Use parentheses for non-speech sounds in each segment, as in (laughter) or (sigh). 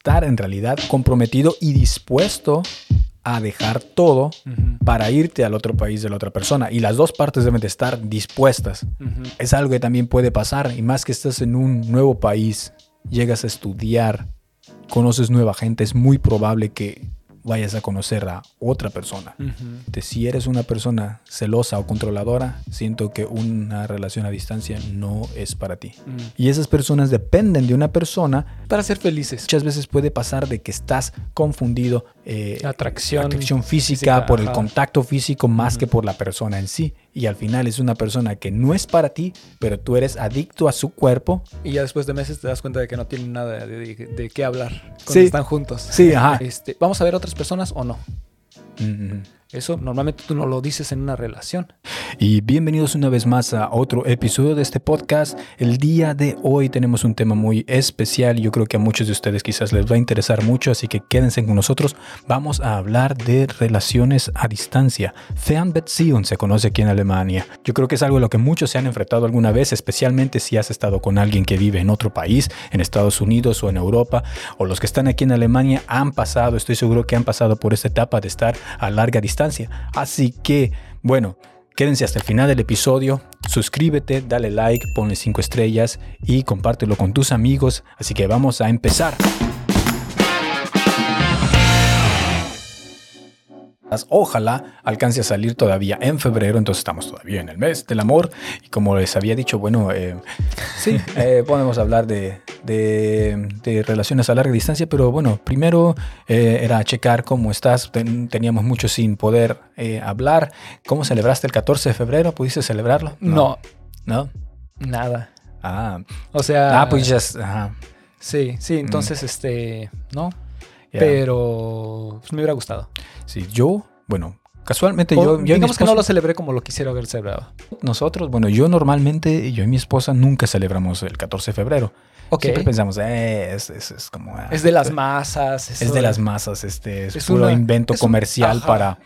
estar en realidad comprometido y dispuesto a dejar todo para irte al otro país de la otra persona. Y las dos partes deben de estar dispuestas. Es algo que también puede pasar. Y más que estás en un nuevo país, llegas a estudiar, conoces nueva gente, es muy probable que vayas a conocer a otra persona. si eres una persona celosa o controladora, siento que una relación a distancia no es para ti. Mm. Y esas personas dependen de una persona para ser felices. Muchas veces puede pasar de que estás confundido eh, atracción, atracción física, por el contacto físico más que por la persona en sí. Y al final es una persona que no es para ti, pero tú eres adicto a su cuerpo. Y ya después de meses te das cuenta de que no tienen nada de, qué hablar cuando están juntos. Sí, ajá. Este, ¿Vamos a ver otras personas o no? Eso normalmente tú no lo dices en una relación. Y bienvenidos una vez más a otro episodio de este podcast. El día de hoy tenemos un tema muy especial yo creo que a muchos de ustedes quizás les va a interesar mucho, así que quédense con nosotros. Vamos a hablar de relaciones a distancia. Fernbeziehung se conoce aquí en Alemania. Yo creo que es algo a lo que muchos se han enfrentado alguna vez, especialmente si has estado con alguien que vive en otro país, en Estados Unidos o en Europa, o los que están aquí en Alemania han pasado, estoy seguro que han pasado por esta etapa de estar a larga distancia Así que, bueno, quédense hasta el final del episodio, suscríbete, dale like, ponle 5 estrellas y compártelo con tus amigos. Así que vamos a empezar. Ojalá alcance a salir todavía en febrero, entonces estamos todavía en el mes del amor. Y como les había dicho, bueno, eh, sí, (laughs) eh, podemos hablar de, relaciones a larga distancia, pero bueno, primero eh, era checar cómo estás. teníamos mucho sin poder hablar. ¿Cómo celebraste el 14 de febrero? ¿Pudiste celebrarlo? No. ¿No? Nada. Ah. O sea. Ah, pues ya. Sí, sí, entonces, mm. este, no. Pero pues, me hubiera gustado. Sí, yo, bueno, casualmente yo, Digamos que no lo celebré como lo quisiera haber celebrado. Nosotros, bueno, yo normalmente, yo y mi esposa nunca celebramos el 14 de febrero. Siempre pensamos, eh, es, es, como... Ah, es de las masas. Es de las masas, este, es, puro invento comercial para,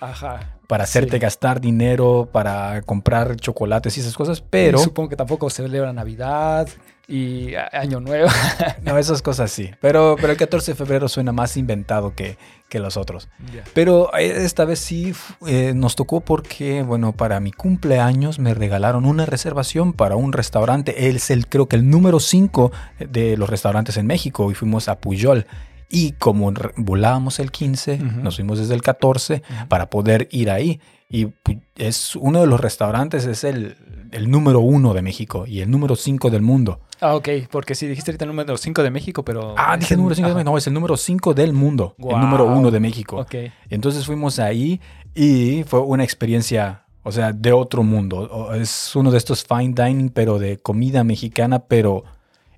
para hacerte gastar dinero, para comprar chocolates y esas cosas, pero... supongo que tampoco celebra Navidad y Año Nuevo. (laughs) no, esas cosas sí. Pero, pero el 14 de febrero suena más inventado que, que los otros. Pero eh, esta vez sí eh, nos tocó porque, bueno, para mi cumpleaños me regalaron una reservación para un restaurante. Es el, creo que el número 5 de los restaurantes en México y fuimos a Puyol. Y como volábamos el 15, nos fuimos desde el 14 para poder ir ahí. Y es uno de los restaurantes, es el, el número uno de México y el número 5 del mundo. Ah, ok, porque sí, dijiste ahorita el número 5 de México, pero... Ah, dije el número 5 de México, no, es el número 5 del mundo, el número 1 de México. Ok. Entonces fuimos ahí y fue una experiencia, o sea, de otro mundo. Es uno de estos fine dining, pero de comida mexicana, pero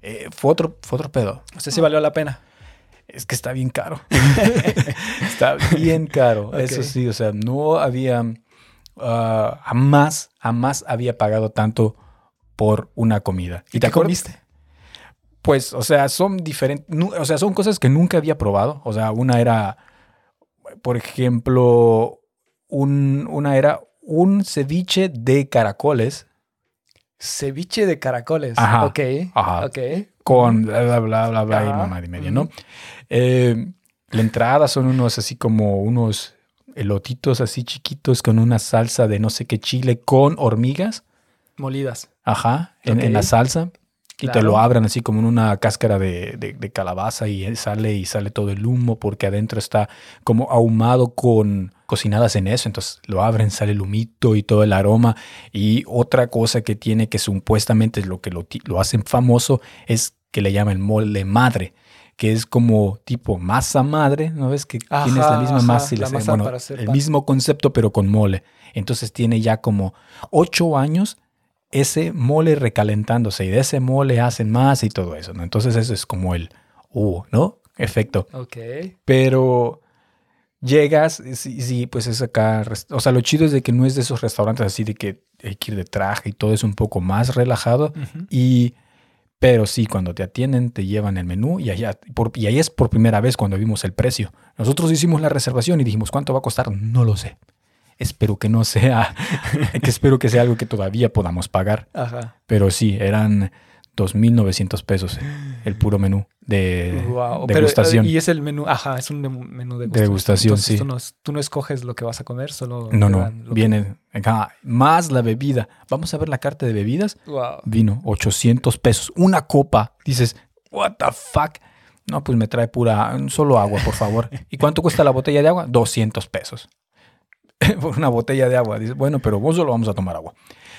eh, fue, otro, fue otro pedo. O sea, sí valió la pena. Es que está bien caro. (laughs) está bien caro, (laughs) eso sí, o sea, no había... Ah, jamás, jamás había pagado tanto por una comida. ¿Y, te comiste? Pues, o sea, son diferentes, o sea, son cosas que nunca había probado. O sea, una era, por ejemplo, un, una era un ceviche de caracoles. Ceviche de caracoles. Ajá. Ok. Ajá. Ok. Con bla, bla, bla, bla, bla y mamá y media, ¿no? Eh, la entrada son unos así como unos elotitos así chiquitos con una salsa de no sé qué chile con hormigas. Molidas. Ajá, en, la salsa. Y te lo abran así como en una cáscara de, calabaza y sale y sale todo el humo porque adentro está como ahumado con cocinadas en eso. Entonces lo abren, sale el humito y todo el aroma. Y otra cosa que tiene que supuestamente es lo que lo, lo hacen famoso es que le llaman mole madre que es como tipo masa madre, ¿no ves? Que tienes la misma masa y bueno, el mismo concepto pero con mole. Entonces tiene ya como ocho años ese mole recalentándose y de ese mole hacen más y todo eso, ¿no? Entonces eso es como el, uh, ¿no? Efecto. Ok. Pero llegas, sí, sí, pues es acá, o sea, lo chido es de que no es de esos restaurantes así de que hay que ir de traje y todo es un poco más relajado y... Pero sí, cuando te atienden, te llevan el menú y, allá, y ahí es por primera vez cuando vimos el precio. Nosotros hicimos la reservación y dijimos, ¿cuánto va a costar? No lo sé espero que no sea, (laughs) que espero que sea algo que todavía podamos pagar. Ajá. Pero sí, eran 2.900 pesos el puro menú de Wow, pero, degustación. y es el menú, ajá, es un menú- de Degustación, Entonces, sí. Tú no, tú no escoges lo que vas a comer, solo. no, no, que- viene más la bebida. Vamos a ver la carta de bebidas. Wow. Vino 800 pesos, una copa. Dices, what the fuck. No, pues me trae pura, solo agua, por favor. (laughs) ¿Y cuánto cuesta la botella de agua? 200 pesos. por (laughs) una botella de agua. Dices, bueno, pero vos solo vamos a tomar agua.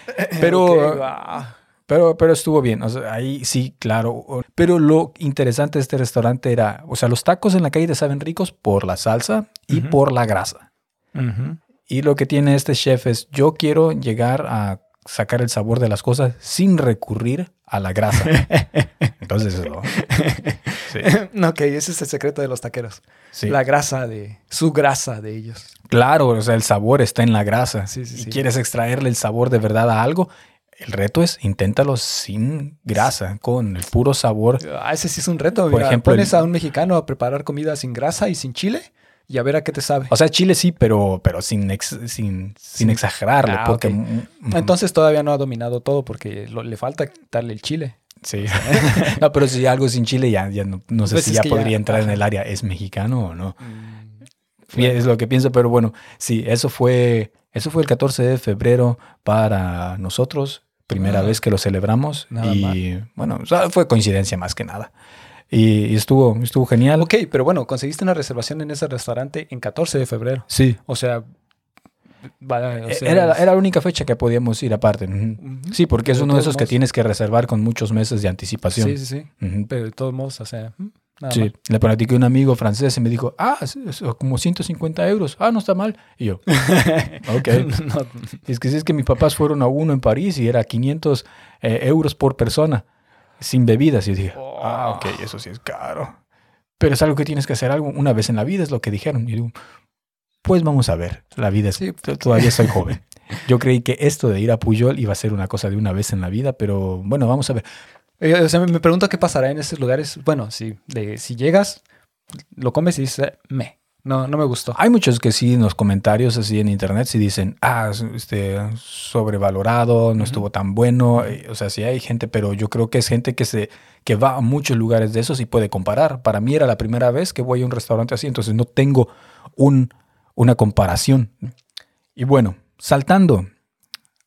(laughs) Pero, wow. Pero, pero estuvo bien. O sea, ahí sí, claro. Pero lo interesante de este restaurante era, o sea, los tacos en la calle te saben ricos por la salsa y por la grasa. Y lo que tiene este chef es, yo quiero llegar a sacar el sabor de las cosas sin recurrir a la grasa. (laughs) Entonces, eso, sí, (laughs) ok, ese es el secreto de los taqueros. sí. La grasa de. Su grasa de ellos. Claro, o sea, el sabor está en la grasa. Sí, sí, y sí. quieres extraerle el sabor de verdad a algo, el reto es inténtalo sin grasa, con el puro sabor. Ah, ese sí es un reto. Por mira, ejemplo, pones a un mexicano a preparar comida sin grasa y sin chile y a ver a qué te sabe. O sea, chile sí, pero, pero sin, ex- sin, sin exagerarle, Ah, porque... Entonces todavía no ha dominado todo porque lo- le falta darle el chile. Sí. (laughs) (laughs) no, pero si algo sin chile ya, ya no, no sé Pues si ya podría entrar en el área. ¿Es mexicano o no? Mm, Es lo que pienso, pero bueno, sí, eso fue, eso fue el 14 de febrero para nosotros, primera Ah. vez que lo celebramos Nada y bueno, o sea, fue coincidencia más que nada. Y, y estuvo, estuvo genial. Ok, pero bueno, conseguiste una reservación en ese restaurante en 14 de febrero. Sí, O sea, va- o sea, era, la- era la única fecha que podíamos ir aparte. Sí, porque es uno de esos que tienes que reservar con muchos meses de anticipación. Sí, sí, sí. Pero de todos modos, o sea, nada Sí, mal. le platiqué a un amigo francés y me dijo, ah, como 150 euros. Ah, no está mal. Y yo, (laughs) ok. No, Es que sí, es que mis papás fueron a uno en París y era 500 eh, euros por persona, sin bebidas. Y yo dije, ah, ok, eso sí es caro. Pero es algo que tienes que hacer algo una vez en la vida, es lo que dijeron. Y yo digo, pues vamos a ver, la vida es, Sí. t- todavía soy joven. Yo creí que esto de ir a Puyol iba a ser una cosa de una vez en la vida, pero bueno, vamos a ver. Eh, o sea, me- pregunto qué pasará en esos lugares. Bueno, si, de, si llegas, lo comes y dices, me, no, no me gustó. Hay muchos que sí en los comentarios así en internet sí dicen, ah, es- este, sobrevalorado, no estuvo tan bueno. Eh, O sea, sí hay gente, pero yo creo que es gente que se que va a muchos lugares de esos y puede comparar. Para mí era la primera vez que voy a un restaurante así, entonces no tengo un, una comparación. Y bueno, saltando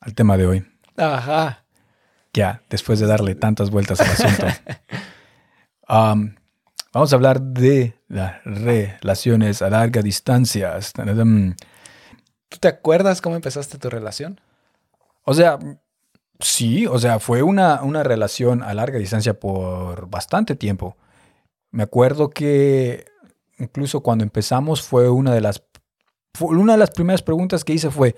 al tema de hoy, Ajá. Ya después de darle tantas vueltas al asunto, (laughs) um, vamos a hablar de las relaciones a larga distancia. ¿Tú te acuerdas cómo empezaste tu relación? O sea, sí, o sea, fue una, una relación a larga distancia por bastante tiempo. Me acuerdo que incluso cuando empezamos fue una de las fue una de las primeras preguntas que hice fue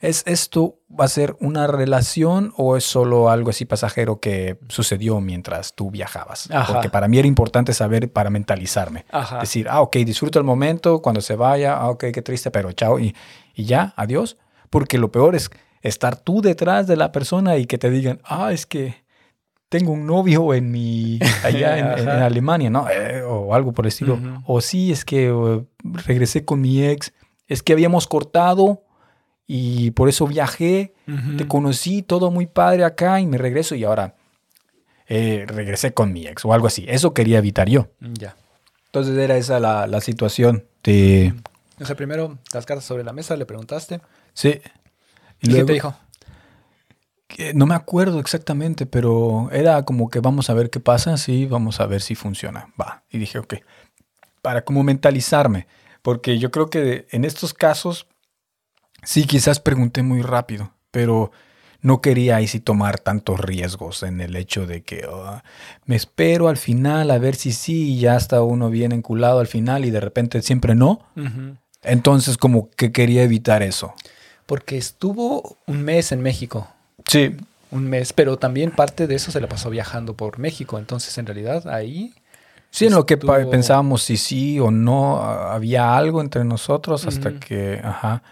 ¿es esto va a ser una relación o es solo algo así pasajero que sucedió mientras tú viajabas? Ajá. Porque para mí era importante saber para mentalizarme. Ajá. Decir, ah, ok, disfruto el momento, cuando se vaya, ah, ok, qué triste, pero chao, y, y ya, adiós. Porque lo peor es estar tú detrás de la persona y que te digan, ah, es que tengo un novio en mi, allá en. (laughs) Alemania, ¿no? Eh, o algo por el estilo. O sí, es que eh, regresé con mi ex, es que habíamos cortado y por eso viajé, te conocí, todo muy padre acá y me regreso y ahora eh, regresé con mi ex o algo así. Eso quería evitar yo. Ya. Entonces era esa la, la situación de... O sea, primero las cartas sobre la mesa, le preguntaste. Sí. ¿Y, qué te dijo? que no me acuerdo exactamente, pero era como que vamos a ver qué pasa, sí, vamos a ver si funciona. Va. Y dije, ok, para como mentalizarme, porque yo creo que en estos casos, sí, quizás pregunté muy rápido, pero no quería ahí sí tomar tantos riesgos en el hecho de que ah, me espero al final a ver si sí, y ya está uno bien enculado al final y de repente siempre no. Entonces como que quería evitar eso. Porque estuvo un mes en México. Sí, Un mes, pero también parte de eso se la pasó viajando por México. Entonces, en realidad, ahí. Sí, en lo que pensábamos si sí o no había algo entre nosotros hasta que, ajá,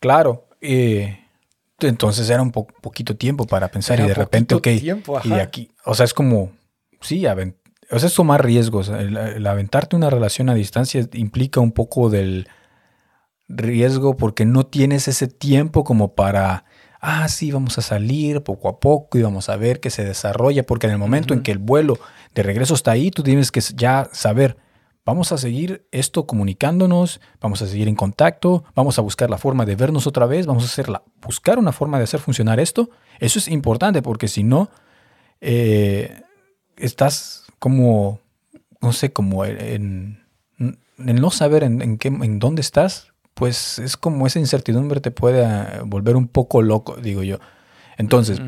claro, eh, entonces era un po- poquito tiempo para pensar Era y de repente, ok, tiempo, y aquí, o sea, es como, sí, o sea, es tomar riesgos, el, el aventarte una relación a distancia implica un poco del riesgo porque no tienes ese tiempo como para ah, sí, vamos a salir poco a poco y vamos a ver qué se desarrolla, porque en el momento en que el vuelo de regreso está ahí, tú tienes que ya saber, vamos a seguir esto comunicándonos, vamos a seguir en contacto, vamos a buscar la forma de vernos otra vez, vamos a hacerla, buscar una forma de hacer funcionar esto. Eso es importante porque si no, eh, estás como, no sé, como en, en no saber en, qué, en dónde estás, pues es como esa incertidumbre te puede eh, volver un poco loco, digo yo. Entonces,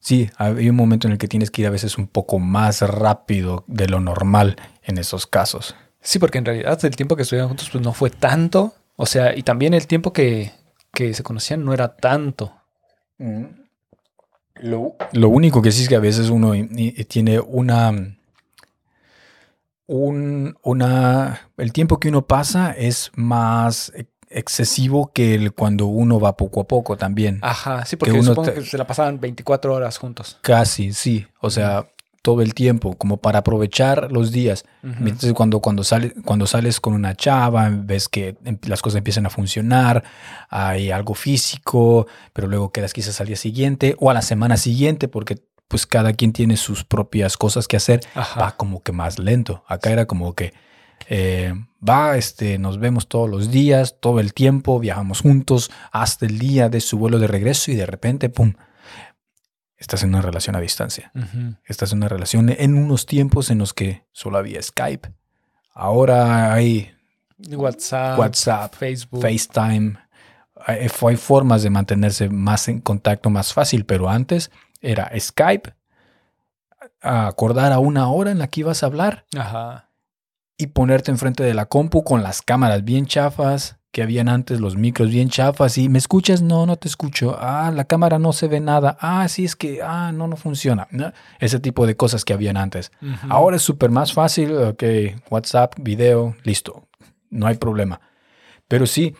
sí, hay un momento en el que tienes que ir a veces un poco más rápido de lo normal en esos casos. Sí, porque en realidad el tiempo que estuvieron juntos pues no fue tanto. O sea, y también el tiempo que, se conocían no era tanto. Lo, único que sí es que a veces uno tiene una un, una, el tiempo que uno pasa es más excesivo que el cuando uno va poco a poco también. Ajá, sí, porque uno supongo que se la pasaban 24 horas juntos. Casi, sí. O sea, todo el tiempo, como para aprovechar los días. Entonces, cuando, cuando, sale, cuando sales con una chava, ves que em, las cosas empiezan a funcionar, hay algo físico, pero luego quedas quizás al día siguiente o a la semana siguiente, porque pues cada quien tiene sus propias cosas que hacer, va como que más lento. Acá era como que eh, va, este, nos vemos todos los días, todo el tiempo, viajamos juntos hasta el día de su vuelo de regreso y de repente, ¡pum! Estás en una relación a distancia. Estás en una relación en unos tiempos en los que solo había Skype. Ahora hay WhatsApp, WhatsApp Facebook, FaceTime. Hay, hay formas de mantenerse más en contacto más fácil, pero antes era Skype, acordar a una hora en la que ibas a hablar y ponerte enfrente de la compu con las cámaras bien chafas que habían antes, los micros bien chafas y me escuchas, no, no te escucho, ah, la cámara no se ve nada, ah, sí es que, ah, no, no funciona, ese tipo de cosas que habían antes. Ahora es súper más fácil, ok, WhatsApp, video, listo, no hay problema. Pero sí,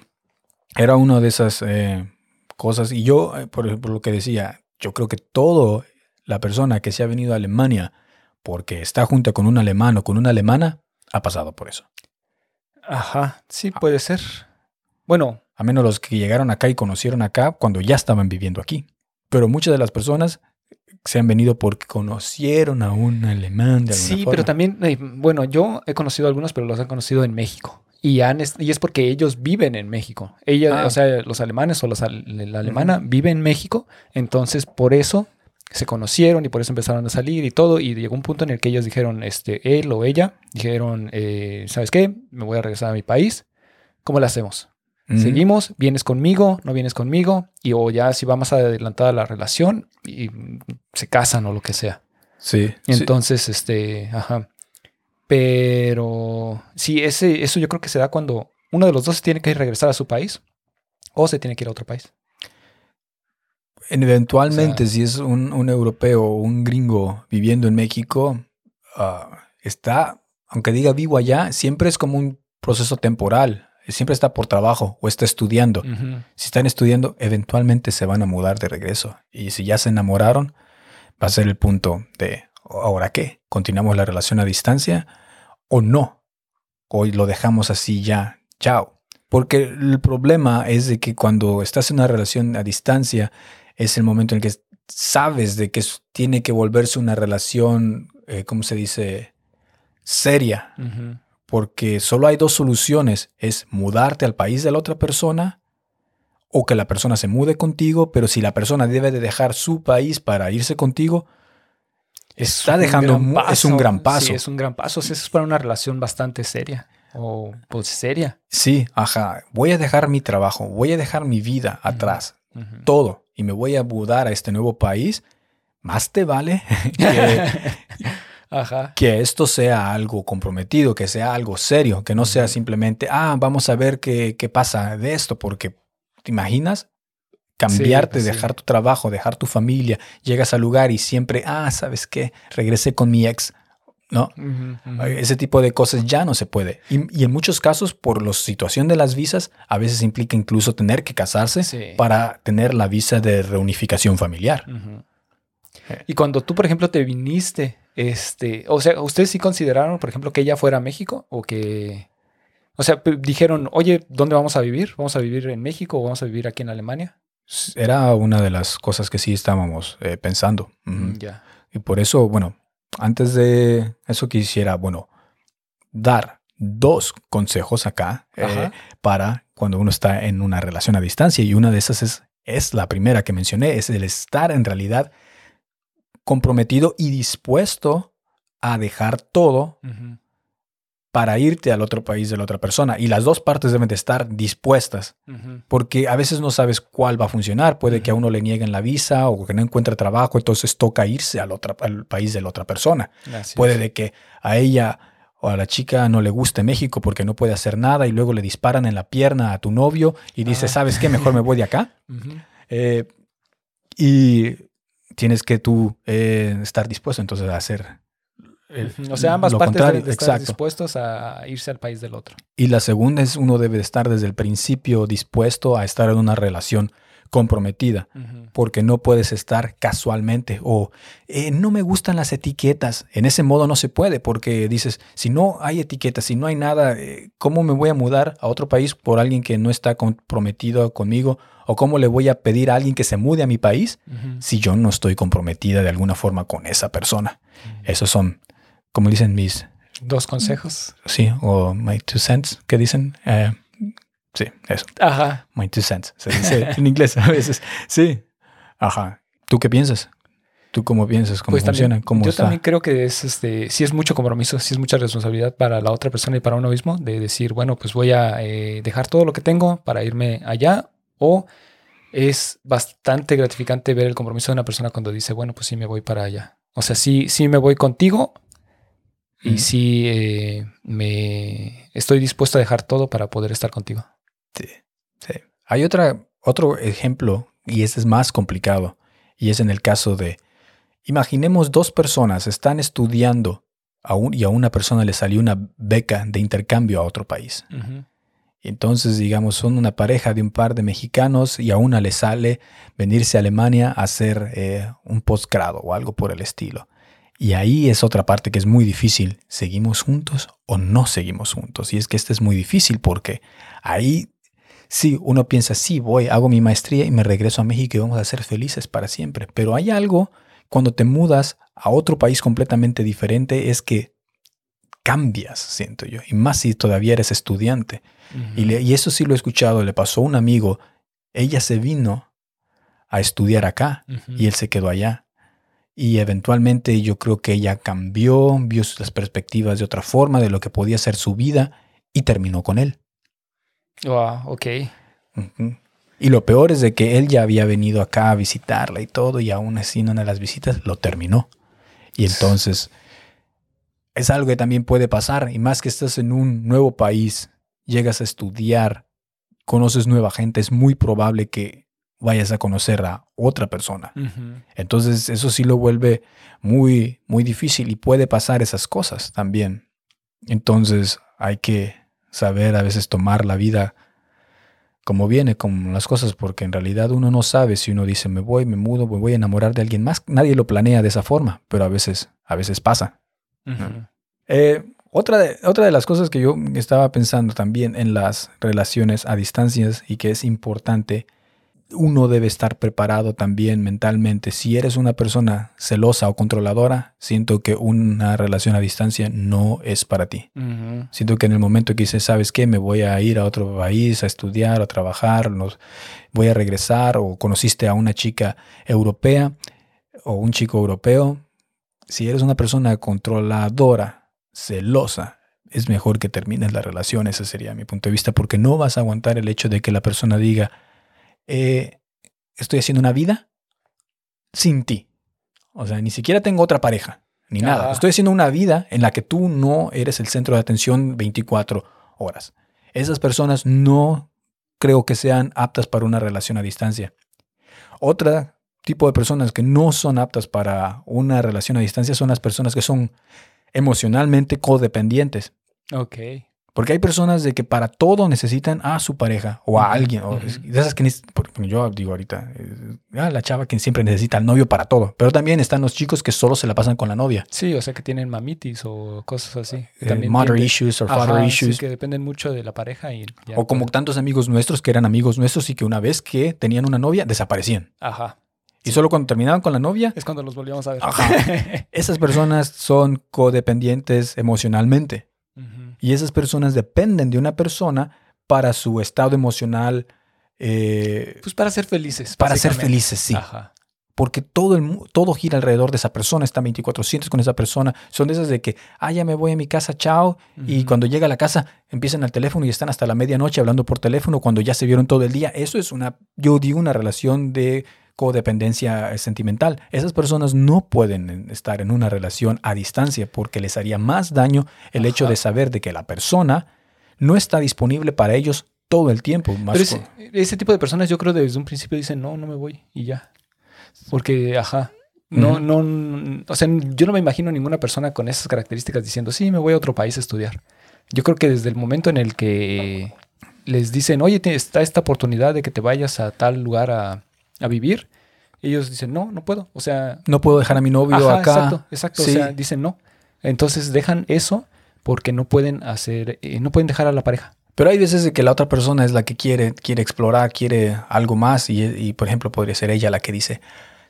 era una de esas eh, cosas y yo, eh, por ejemplo, lo que decía, yo creo que todo la persona que se ha venido a Alemania porque está junto con un alemán o con una alemana ha pasado por eso. Ajá, sí, puede ser. Bueno. A menos los que llegaron acá y conocieron acá cuando ya estaban viviendo aquí. Pero muchas de las personas se han venido porque conocieron a un alemán de Sí, pero también, eh, bueno, yo he conocido a algunos, pero los he conocido en México. Y, han, y es porque ellos viven en México. Ella, ah. O sea, los alemanes o la alemana viven en México. Entonces, por eso se conocieron y por eso empezaron a salir y todo. Y llegó un punto en el que ellos dijeron, este, él o ella, dijeron, eh, ¿sabes qué? Me voy a regresar a mi país. ¿Cómo lo hacemos? Seguimos, vienes conmigo, no vienes conmigo, y o ya si va más adelantada la relación y se casan o lo que sea. Sí. Entonces, este, ajá. Pero sí, ese, eso yo creo que se da cuando uno de los dos tiene que regresar a su país o se tiene que ir a otro país. Eventualmente, si es un, europeo o un gringo viviendo en México, ah, está, aunque diga vivo allá, siempre es como un proceso temporal. Siempre está por trabajo o está estudiando. Si están estudiando, eventualmente se van a mudar de regreso. Y si ya se enamoraron, va a ser el punto de, ¿ahora qué? ¿Continuamos la relación a distancia o no? Hoy lo dejamos así ya, chao. Porque el problema es de que cuando estás en una relación a distancia, es el momento en el que sabes de que tiene que volverse una relación, eh, ¿cómo se dice? Seria. Porque solo hay dos soluciones. Es mudarte al país de la otra persona o que la persona se mude contigo, pero si la persona debe de dejar su país para irse contigo, está dejando es un gran paso. Sí, es un gran paso. eso es para una relación bastante seria o pues seria. Sí, ajá. Voy a dejar mi trabajo, voy a dejar mi vida atrás, todo, y me voy a mudar a este nuevo país. Más te vale (laughs) que, (laughs) esto sea algo comprometido, que sea algo serio, que no sea simplemente, ah, vamos a ver qué, qué pasa de esto, porque ¿te imaginas? cambiarte, pues dejar tu trabajo, dejar tu familia, llegas al lugar y siempre, ah, ¿sabes qué? Regresé con mi ex. ¿No? Ese tipo de cosas ya no se puede. Y, en muchos casos, por la situación de las visas, a veces implica incluso tener que casarse para tener la visa de reunificación familiar. Y cuando tú, por ejemplo, te viniste, este, o sea, ¿ustedes sí consideraron, por ejemplo, que ella fuera a México o que, o sea, dijeron, oye, ¿dónde vamos a vivir? ¿Vamos a vivir en México o vamos a vivir aquí en Alemania? era una de las cosas que sí estábamos eh, pensando. Mm, Ya. Y por eso, bueno, antes de eso quisiera, bueno, dar dos consejos acá eh, para cuando uno está en una relación a distancia. Y una de esas es, es la primera que mencioné, es el estar en realidad comprometido y dispuesto a dejar todo para irte al otro país de la otra persona. Y las dos partes deben de estar dispuestas, porque a veces no sabes cuál va a funcionar. Puede que a uno le nieguen la visa o que no encuentre trabajo, entonces toca irse al, otra- al país de la otra persona. Así Puede es. de que a ella o a la chica no le guste México porque no puede hacer nada y luego le disparan en la pierna a tu novio y dice, Ajá. ¿sabes qué? Mejor me voy de acá. (laughs) Eh, y tienes que tú eh, estar dispuesto entonces a hacer... el-. O sea, ambas lo partes deben de estar exacto. dispuestos a irse al país del otro. Y la segunda es uno debe de estar desde el principio dispuesto a estar en una relación comprometida, porque no puedes estar casualmente o "Eh, no me gustan las etiquetas. En ese modo no se puede, porque dices, si no hay etiquetas, si no hay nada, eh, ¿cómo me voy a mudar a otro país por alguien que no está comprometido conmigo? ¿O cómo le voy a pedir a alguien que se mude a mi país si yo no estoy comprometida de alguna forma con esa persona? Esos son, como dicen mis Dos consejos. Sí, o my two cents, ¿qué dicen? Eh, sí, eso, Ajá. my two cents. Se dice (laughs) en inglés a veces. Sí. Ajá. ¿Tú qué piensas? ¿Tú cómo piensas? ¿Cómo Pues funciona? también, ¿Cómo yo está? también creo que es este, sí es mucho compromiso, sí es mucha responsabilidad para la otra persona y para uno mismo de decir, bueno, pues voy a eh, dejar todo lo que tengo para irme allá o es bastante gratificante ver el compromiso de una persona cuando dice, bueno, pues sí me voy para allá. O sea, sí, sí me voy contigo y sí eh, me estoy dispuesto a dejar todo para poder estar contigo. Sí, sí. Hay otra, otro ejemplo, y este es más complicado, y es en el caso de, imaginemos dos personas están estudiando a un- y a una persona le salió una beca de intercambio a otro país. Entonces, digamos, son una pareja de un par de mexicanos y a una le sale venirse a Alemania a hacer eh, un posgrado o algo por el estilo. Y ahí es otra parte que es muy difícil. ¿Seguimos juntos o no seguimos juntos? Y es que este es muy difícil porque ahí sí, uno piensa, sí, voy, hago mi maestría y me regreso a México y vamos a ser felices para siempre. Pero hay algo cuando te mudas a otro país completamente diferente, es que cambias, siento yo. Y más si todavía eres estudiante. Y, le- y eso sí lo he escuchado, le pasó a un amigo, ella se vino a estudiar acá y él se quedó allá. Y eventualmente yo creo que ella cambió, vio sus- las perspectivas de otra forma, de lo que podía ser su vida y terminó con él. Wow, ok. Y lo peor es de que él ya había venido acá a visitarla y todo, y aún así en una de las visitas lo terminó. Y entonces es algo que también puede pasar, y más que estás en un nuevo país, llegas a estudiar, conoces nueva gente, es muy probable que vayas a conocer a otra persona. Entonces eso sí lo vuelve muy, muy difícil y puede pasar esas cosas también. Entonces hay que saber a veces tomar la vida como viene, como las cosas, porque en realidad uno no sabe si uno dice me voy, me mudo, me voy a enamorar de alguien más. Nadie lo planea de esa forma, pero a veces, a veces pasa. Eh, otra, de, otra de las cosas que yo estaba pensando también en las relaciones a distancias y que es importante, uno debe estar preparado también mentalmente. Si eres una persona celosa o controladora, siento que una relación a distancia no es para ti. Siento que en el momento que dices, ¿sabes qué? Me voy a ir a otro país a estudiar, a trabajar, nos, voy a regresar, o conociste a una chica europea o un chico europeo. Si eres una persona controladora, celosa, es mejor que termines la relación. Ese sería mi punto de vista, porque no vas a aguantar el hecho de que la persona diga, eh, estoy haciendo una vida sin ti. O sea, ni siquiera tengo otra pareja, ni nada. Ajá. Estoy haciendo una vida en la que tú no eres el centro de atención 24 horas. Esas personas no creo que sean aptas para una relación a distancia. Otra tipo de personas que no son aptas para una relación a distancia son las personas que son emocionalmente codependientes. Ok. Porque hay personas de que para todo necesitan a su pareja o a alguien. O de esas que yo digo ahorita, eh, ah, la chava que siempre necesita al novio para todo. Pero también están los chicos que solo se la pasan con la novia. Sí, o sea que tienen mamitis o cosas así. Eh, mother issues o father issues. que dependen mucho de la pareja. Y o como tantos amigos nuestros que eran amigos nuestros y que una vez que tenían una novia desaparecían. Ajá. Y solo cuando terminaban con la novia. Es cuando los volvíamos a ver. (laughs) Esas personas son codependientes emocionalmente. Y esas personas dependen de una persona para su estado emocional. Eh, pues para ser felices. Para ser felices, sí. Porque todo, el, todo gira alrededor de esa persona, está 2400 con esa persona. Son de esas de que, ah, ya me voy a mi casa, chao. Y cuando llega a la casa, empiezan al teléfono y están hasta la medianoche hablando por teléfono cuando ya se vieron todo el día. Eso es una, yo digo, una relación de codependencia sentimental. Esas personas no pueden estar en una relación a distancia porque les haría más daño el hecho de saber de que la persona no está disponible para ellos todo el tiempo. Pero ese, tipo de personas yo creo desde un principio dicen, no, no me voy y ya. Porque, ajá, no, no, o sea, yo no me imagino ninguna persona con esas características diciendo, sí, me voy a otro país a estudiar. Yo creo que desde el momento en el que les dicen, oye, está esta oportunidad de que te vayas a tal lugar a, a vivir, ellos dicen, no, no puedo. O sea... No puedo dejar a mi novio acá. Exacto, exacto. O sea, dicen no. Entonces dejan eso porque no pueden hacer, eh, no pueden dejar a la pareja. Pero hay veces de que la otra persona es la que quiere, quiere explorar, quiere algo más y, y, por ejemplo podría ser ella la que dice,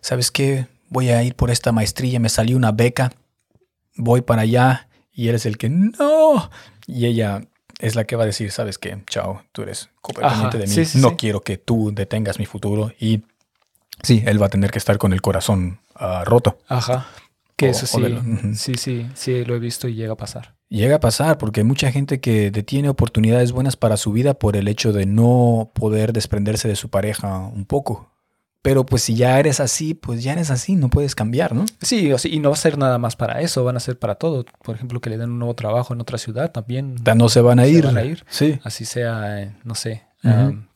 ¿sabes qué? Voy a ir por esta maestría, me salió una beca, voy para allá y él es el que no. Y ella es la que va a decir, ¿sabes qué? Chao, tú eres completamente de mí. no quiero que tú detengas mi futuro y Sí, él va a tener que estar con el corazón ah, roto. Ajá. Que eso sí, sí, sí, sí, lo he visto y llega a pasar. Llega a pasar porque hay mucha gente que detiene oportunidades buenas para su vida por el hecho de no poder desprenderse de su pareja un poco. Pero pues si ya eres así, pues ya eres así, no puedes cambiar, ¿no? Sí, y no va a ser nada más para eso, van a ser para todo. Por ejemplo, que le den un nuevo trabajo en otra ciudad también. No se van a ir. Van a ir. Sí. Así sea, no sé,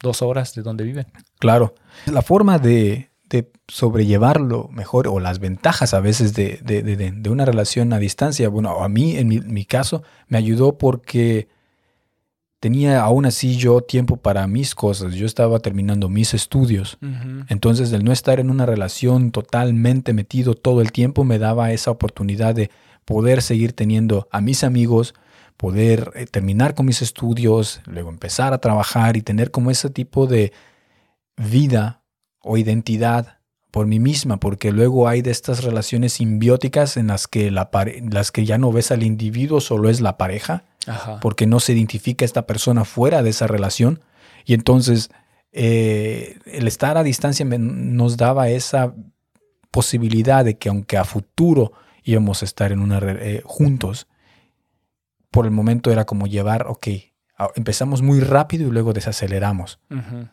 dos horas de donde viven. Claro. La forma de, de sobrellevarlo mejor o las ventajas a veces de, de, una relación a distancia. Bueno, a mí, en mi, caso, me ayudó porque tenía aún así yo tiempo para mis cosas. Yo estaba terminando mis estudios. Entonces, el no estar en una relación totalmente metido todo el tiempo me daba esa oportunidad de poder seguir teniendo a mis amigos, poder eh, terminar con mis estudios, luego empezar a trabajar y tener como ese tipo de vida o identidad por mí misma, porque luego hay de estas relaciones simbióticas en las que, la las que ya no ves al individuo, solo es la pareja, porque no se identifica esta persona fuera de esa relación. Y entonces eh, el estar a distancia nos daba esa posibilidad de que aunque a futuro íbamos a estar en una eh, juntos, por el momento era como llevar, ok, empezamos muy rápido y luego desaceleramos.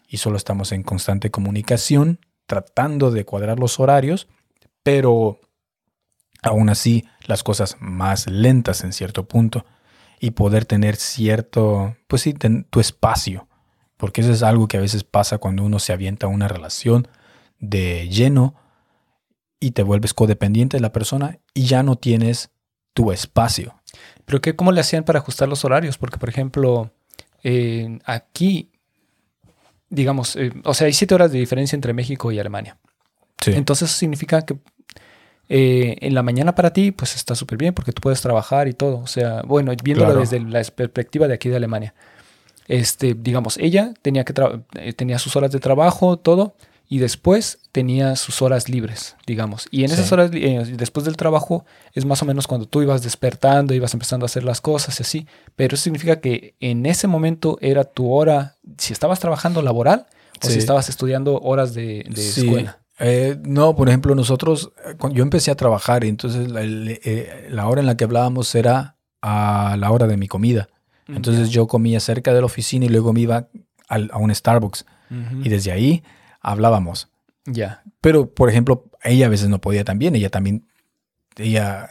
Y solo estamos en constante comunicación, tratando de cuadrar los horarios, pero aún así las cosas más lentas en cierto punto y poder tener cierto, pues sí, tu espacio. Porque eso es algo que a veces pasa cuando uno se avienta a una relación de lleno y te vuelves codependiente de la persona y ya no tienes tu espacio. Pero qué, ¿cómo le hacían para ajustar los horarios? Porque, por ejemplo, aquí, digamos, eh, o sea, hay siete horas de diferencia entre México y Alemania. Entonces eso significa que eh, en la mañana para ti, pues está súper bien porque tú puedes trabajar y todo. O sea, bueno, viéndolo desde la perspectiva de aquí de Alemania. Este, digamos, ella tenía, que eh, tenía sus horas de trabajo, todo y después tenía sus horas libres, digamos. Y en esas horas, eh, después del trabajo, es más o menos cuando tú ibas despertando, ibas empezando a hacer las cosas y así. Pero eso significa que en ese momento era tu hora, si estabas trabajando laboral o si estabas estudiando horas de, escuela. Eh, no, por ejemplo, nosotros, yo empecé a trabajar y entonces eh, la, hora en la que hablábamos era a la hora de mi comida. Entonces yo comía cerca de la oficina y luego me iba a un Starbucks. Y desde ahí hablábamos. Ya. Pero, por ejemplo, ella a veces no podía también. Ella también, ella,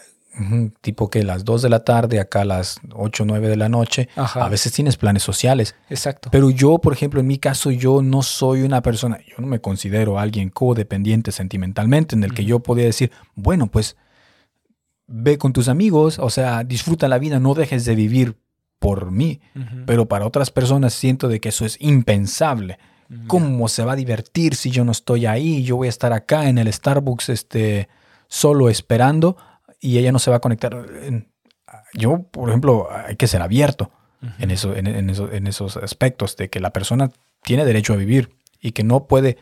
tipo que las 2 de la tarde, acá a las 8 o 9 de la noche, a veces tienes planes sociales. Exacto. Pero yo, por ejemplo, en mi caso, yo no soy una persona, yo no me considero alguien codependiente sentimentalmente, en el que yo podía decir, bueno, pues ve con tus amigos, o sea, disfruta la vida, no dejes de vivir por mí, pero para otras personas siento de que eso es impensable. ¿Cómo se va a divertir si yo no estoy ahí? Yo voy a estar acá en el Starbucks este, solo esperando y ella no se va a conectar. Yo, por ejemplo, hay que ser abierto en, eso, en, en eso- en esos aspectos de que la persona tiene derecho a vivir y que no puede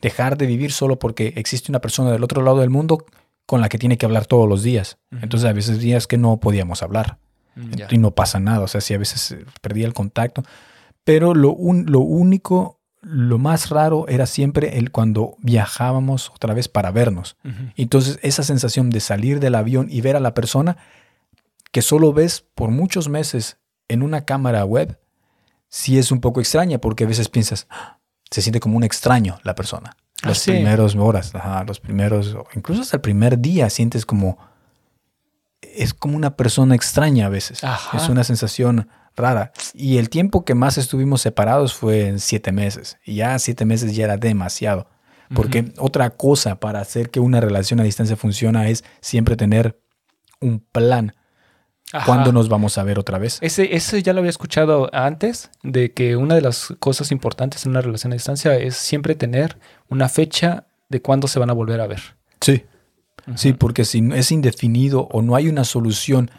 dejar de vivir solo porque existe una persona del otro lado del mundo con la que tiene que hablar todos los días. Ujú. Entonces, a veces días que no podíamos hablar Mm, y no pasa nada. O sea, sí, a veces eh, perdía el contacto. Pero lo, un- lo único, lo más raro era siempre el cuando viajábamos otra vez para vernos. Entonces, esa sensación de salir del avión y ver a la persona que solo ves por muchos meses en una cámara web, sí es un poco extraña porque a veces piensas, "Ah", se siente como un extraño la persona. Ah, Los sí. primeros horas, ajá, los primeros, incluso hasta el primer día sientes como, es como una persona extraña a veces. Ajá. Es una sensación rara. Y el tiempo que más estuvimos separados fue en siete meses. Y ya siete meses ya era demasiado. Porque otra cosa para hacer que una relación a distancia funcione es siempre tener un plan. Ajá. ¿Cuándo nos vamos a ver otra vez? Ese, ese ya lo había escuchado antes, de que una de las cosas importantes en una relación a distancia es siempre tener una fecha de cuándo se van a volver a ver. Sí. Sí, porque si no- es indefinido o no hay una solución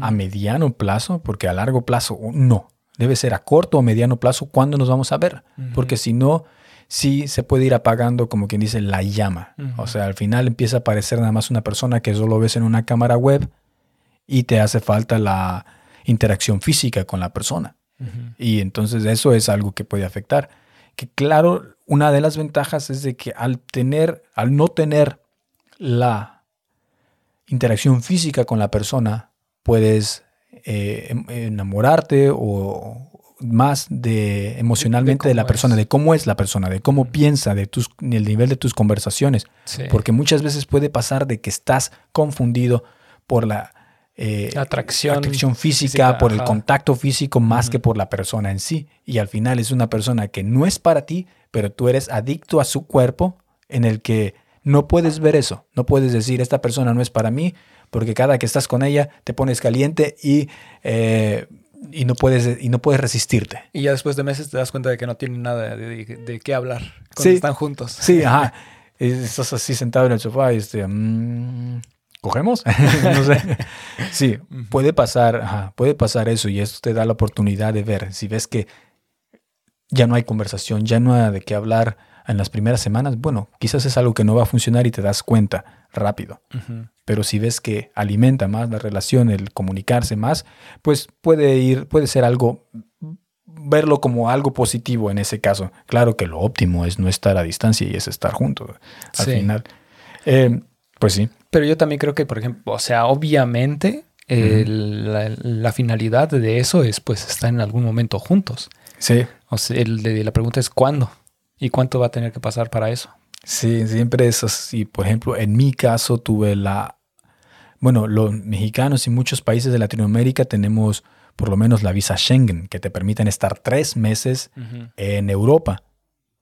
a mediano plazo, porque a largo plazo no, debe ser a corto o mediano plazo cuándo nos vamos a ver, porque si no, sí se puede ir apagando como quien dice la llama. O sea, al final empieza a aparecer nada más una persona que solo ves en una cámara web y te hace falta la interacción física con la persona. Y entonces eso es algo que puede afectar. Que claro, una de las ventajas es de que al tener, al no tener la interacción física con la persona, puedes eh, em- enamorarte o más de emocionalmente de, la persona, es. de cómo es la persona, de cómo piensa, de tus, el nivel de tus conversaciones. Sí. Porque muchas veces puede pasar de que estás confundido por la eh, Atracción atracción física, física, por el contacto físico más que por la persona en sí. Y al final es una persona que no es para ti, pero tú eres adicto a su cuerpo en el que no puedes ver eso. No puedes decir, esta persona no es para mí, porque cada que estás con ella te pones caliente y, eh, y, no, puedes, y no puedes resistirte. Y ya después de meses te das cuenta de que no tienen nada de, de- de qué hablar cuando Sí. están juntos. Sí, ajá. (laughs) Y Estás así sentado en el sofá y este, mm, ¿cogemos? (laughs) no sé. Sí, puede pasar, ajá, puede pasar eso y eso te da la oportunidad de ver. Si ves que ya no hay conversación, ya no hay de qué hablar en las primeras semanas, bueno, quizás es algo que no va a funcionar y te das cuenta rápido. Pero si ves que alimenta más la relación, el comunicarse más, pues puede ir, puede ser algo, verlo como algo positivo en ese caso. Claro que lo óptimo es no estar a distancia y es estar juntos al Sí. final. Eh, pues sí. Pero yo también creo que, por ejemplo, o sea, obviamente eh, la, la finalidad de eso es pues estar en algún momento juntos. Sí, O sea, el de, la pregunta es cuándo y cuánto va a tener que pasar para eso. sí, siempre es así. Por ejemplo, en mi caso tuve la... Bueno, los mexicanos y muchos países de Latinoamérica tenemos por lo menos la visa Schengen, que te permiten estar tres meses en Europa.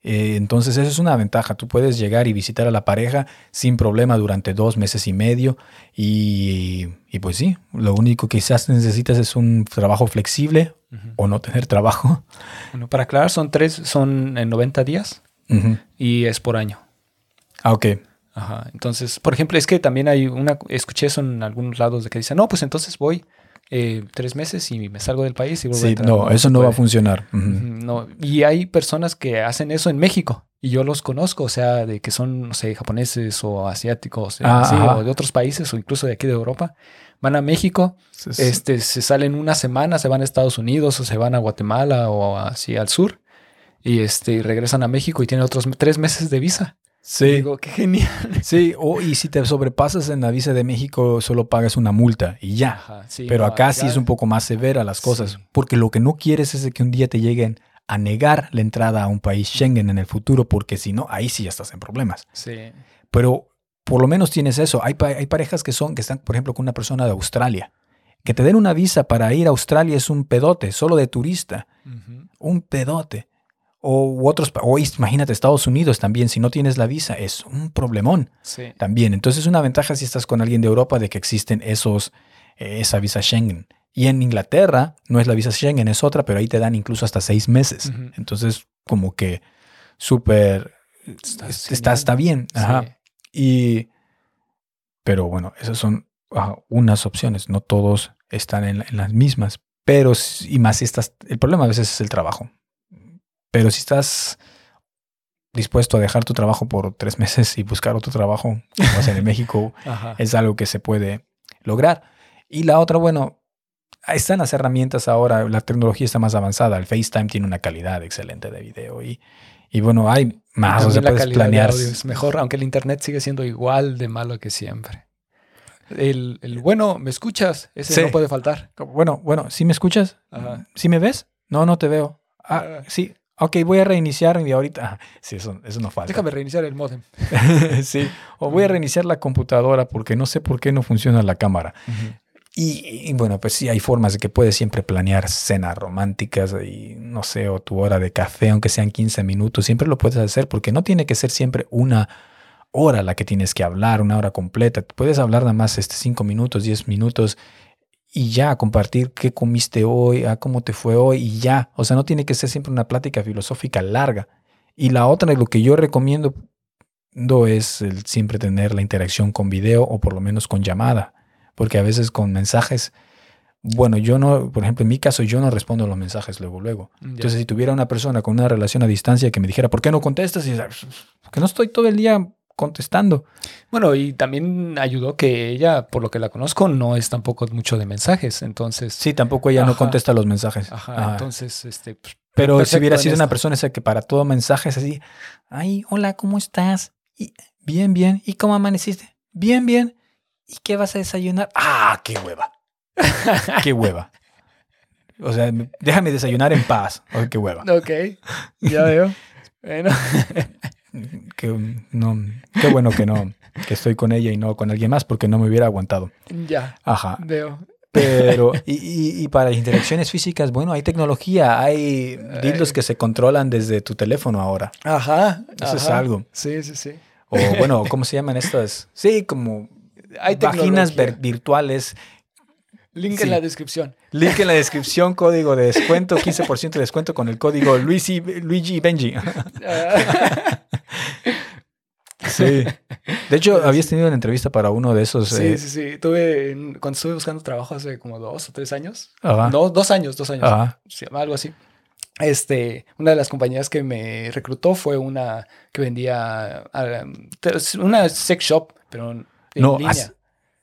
Eh, entonces, eso es una ventaja. Tú puedes llegar y visitar a la pareja sin problema durante dos meses y medio. Y, y pues sí, lo único que quizás necesitas es un trabajo flexible o no tener trabajo. (laughs) Bueno, para aclarar, son tres, son en 90 días y es por año. Ah, ok. Ajá. Entonces, por ejemplo, es que también hay una, escuché eso en algunos lados de que dicen, no, pues entonces voy eh, tres meses y me salgo del país y vuelvo a Sí, entrar". no, eso no va a funcionar. No, y hay personas que hacen eso en México y yo los conozco, o sea, de que son, no sé, japoneses o asiáticos, eh, Ah, o de otros países o incluso de aquí de Europa. Van a México, Sí, sí. este, se salen una semana, se van a Estados Unidos o se van a Guatemala o así al sur y este, y regresan a México y tienen otros tres meses de visa. Sí, Digo, qué genial. sí. O, y si te sobrepasas en la visa de México, solo pagas una multa y ya. Ajá, sí, Pero no, acá sí es un poco más severa las cosas, Sí. porque lo que no quieres es que un día te lleguen a negar la entrada a un país Schengen en el futuro, porque si no, ahí sí ya estás en problemas. Sí. Pero por lo menos tienes eso. Hay, pa- hay parejas que son, que están, por ejemplo, con una persona de Australia. Que te den una visa para ir a Australia es un pedote, solo de turista. Un pedote. O otros, o imagínate Estados Unidos también, si no tienes la visa, es un problemón Sí. también. Entonces es una ventaja si estás con alguien de Europa de que existen esos, eh, esa visa Schengen. Y en Inglaterra no es la visa Schengen, es otra, pero ahí te dan incluso hasta seis meses. Entonces, como que súper... Está Está, bien. Ajá. Sí. Y... Pero bueno, esas son ajá, unas opciones. No todos están en, en las mismas. Pero, y más si estás... El problema a veces es el trabajo. Pero si estás dispuesto a dejar tu trabajo por tres (laughs) meses y buscar otro trabajo, como hacen en México, (laughs) es algo que se puede lograr. Y la otra, bueno, están las herramientas ahora, la tecnología está más avanzada, el FaceTime tiene una calidad excelente de video y, y bueno, hay más, o sea, la puedes planear. es mejor, aunque el internet sigue siendo igual de malo que siempre. El, el bueno, ¿me escuchas? Ese Sí. no puede faltar. Bueno, bueno, ¿sí me escuchas? Ajá. ¿Sí me ves? No, no te veo. Ah, Ah. sí. Ok, voy a reiniciar y ahorita. ah, Sí, eso, eso no falta. Déjame reiniciar el modem. (laughs) sí. O voy a reiniciar la computadora porque no sé por qué no funciona la cámara. Y, y bueno, pues sí, hay formas de que puedes siempre planear cenas románticas y no sé, o tu hora de café, aunque sean 15 minutos, siempre lo puedes hacer porque no tiene que ser siempre una hora la que tienes que hablar, una hora completa. Puedes hablar nada más este 5 minutos, 10 minutos y ya compartir qué comiste hoy, ah, cómo te fue hoy y ya. O sea, no tiene que ser siempre una plática filosófica larga. Y la otra, lo que yo recomiendo no es el siempre tener la interacción con video o por lo menos con llamada porque a veces con mensajes, bueno, yo no, por ejemplo, en mi caso, yo no respondo los mensajes luego, luego. Ya. Entonces, si tuviera una persona con una relación a distancia que me dijera, ¿por qué no contestas? Y que no estoy todo el día contestando. Bueno, y también ayudó que ella, por lo que la conozco, no es tampoco mucho de mensajes. Entonces, Sí, tampoco ella no contesta los mensajes. ajá, Ajá. entonces, este, pues, Pero si hubiera sido una persona esa que para todo mensaje es así, ay, hola, ¿cómo estás? Y, bien, bien. ¿Y cómo amaneciste? Bien, bien. ¿Y qué vas a desayunar? Ah, qué hueva. (laughs) qué hueva. O sea, déjame desayunar en paz. Oh, qué hueva. Ok, ya veo. Bueno, (laughs) Que, no, qué bueno que no, que estoy con ella y no con alguien más porque no me hubiera aguantado. ya Ajá. veo. Pero, (laughs) y, y- y para interacciones físicas, bueno, hay tecnología, hay dildos que se controlan desde tu teléfono ahora. Ajá. Eso es algo. Sí, sí, sí. O bueno, ¿cómo se llaman estas? Sí, como Hay vaginas virtuales. Link sí. en la descripción. Link en la descripción, código de descuento, 15% de descuento con el código Luigi, Luigi Benji. Ah, Sí. De hecho, habías tenido una entrevista para uno de esos. sí, eh, sí, sí. Tuve, cuando estuve buscando trabajo hace como dos o tres años. Ajá. No, dos años, dos años. Ajá. se llama algo así. Este, una de las compañías que me reclutó fue una que vendía ah, una sex shop, pero en No, línea. as-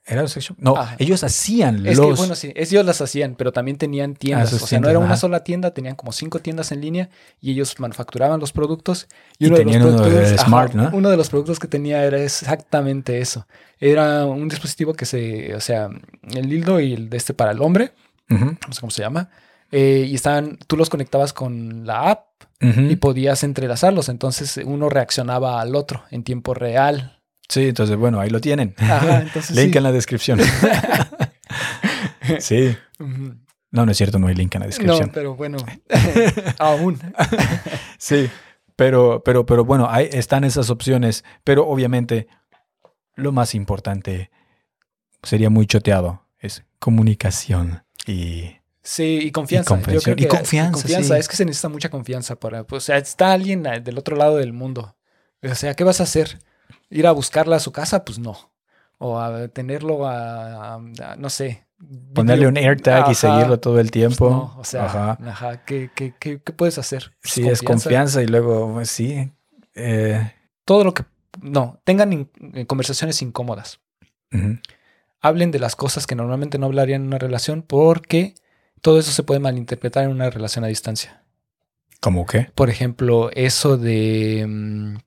¿Era un sex shop? No, Ajá. ellos hacían Es los. que, bueno, sí, ellos las hacían, pero también tenían tiendas. sus o sea, no era una sola tienda, tenían como cinco tiendas en línea y ellos manufacturaban los productos. Y uno de los tenían uno de productos-. Uno de los productos que tenía era exactamente eso. Era un dispositivo que se, o sea, el dildo y el de este para el hombre, no sé cómo se llama. eh, y estaban, tú los conectabas con la app y podías entrelazarlos. Entonces uno reaccionaba al otro en tiempo real. Sí, entonces, bueno, ahí lo tienen. Ajá, (laughs) entonces link sí. en la descripción. (laughs) sí. No, no es cierto, no hay link en la descripción. No, pero bueno, (laughs) aún. Sí, pero, pero, pero bueno, ahí están esas opciones. Pero obviamente, lo más importante sería muy choteado. Es comunicación y Sí, y confianza. Y. Yo creo Y confianza, confianza. sí. Es que se necesita mucha confianza para, pues, o sea, está alguien del otro lado del mundo. O sea, ¿qué vas a hacer? ¿Ir a buscarla a su casa? Pues no. O a tenerlo a, a- a- no sé. ponerle un AirTag Ajá, y seguirlo todo el pues tiempo. no, o sea, Ajá. ajá, ¿qué, qué, qué, qué puedes hacer? Pues Sí, es confianza y luego, pues, sí. eh, Todo lo que... No, tengan in- eh, conversaciones incómodas. hablen de las cosas que normalmente no hablarían en una relación porque todo eso se puede malinterpretar en una relación a distancia. ¿Cómo qué? Por ejemplo, eso de, mm,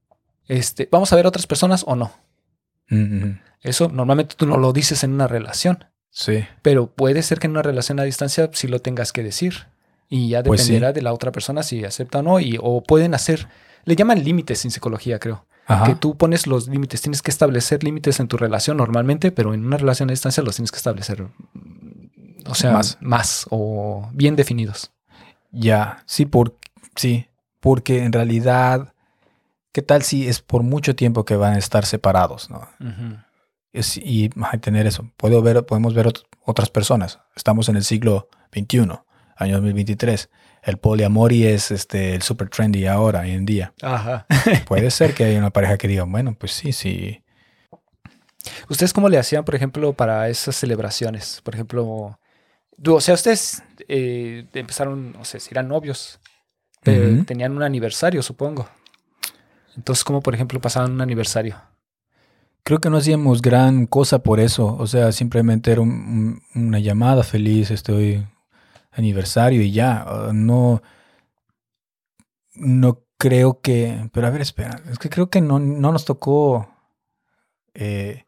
este, vamos a ver otras personas o no. Mm, ujú. Eso normalmente tú no lo dices en una relación, Sí. pero puede ser que en una relación a distancia sí lo tengas que decir. Y ya Pues sí. dependerá de la otra persona si acepta o no. Y, o pueden hacer, le llaman límites en psicología, creo. Ajá. Que tú pones los límites, tienes que establecer límites en tu relación normalmente, pero en una relación a distancia los tienes que establecer, o sea, Más. más, o bien definidos. Ya, sí, por, sí, porque en realidad, ¿qué tal si es por mucho tiempo que van a estar separados, no? Es- y ay, tener eso. Puedo ver, podemos ver ot- otras personas. Estamos en el siglo XXI, año 2023. El poliamor es este, el super trendy ahora, hoy en día. Ajá. (laughs) Puede ser que haya una pareja que diga, bueno, pues sí, sí. ¿Ustedes cómo le hacían, por ejemplo, para esas celebraciones? Por ejemplo, o sea, ustedes eh, empezaron, no sé, si eran novios, eh, tenían un aniversario, supongo. Entonces, ¿cómo, por ejemplo, pasaban un aniversario? Creo que no hacíamos gran cosa por eso. O sea, simplemente era un- un- una llamada feliz, estoy aniversario y ya. Uh, No, no creo que. Pero a ver, espera. Es que creo que no, no nos tocó. eh,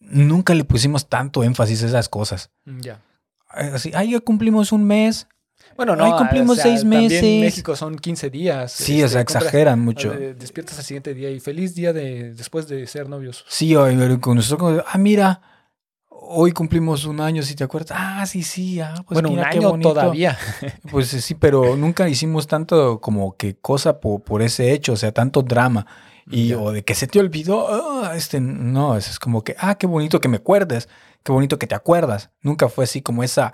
nunca le pusimos tanto énfasis a esas cosas. Ya. Eh, Así, ay, ya cumplimos un mes. Bueno, no. Ay, cumplimos seis también meses. En México son 15 días. Sí, o sea, compras- exageran mucho. eh, despiertas al siguiente día y feliz día de después de ser novios. Sí, pero con nosotros, como, ah, mira, hoy cumplimos un año, si te acuerdas. Ah, sí, sí, ah, pues bueno, un mira año todavía. (laughs) Pues sí, pero nunca hicimos tanto como que cosa por, por ese hecho, o sea, tanto drama. Y o de que se te olvidó, ah, este, no, es como que, ah, qué bonito que me acuerdes, qué bonito que te acuerdas. Nunca fue así como esa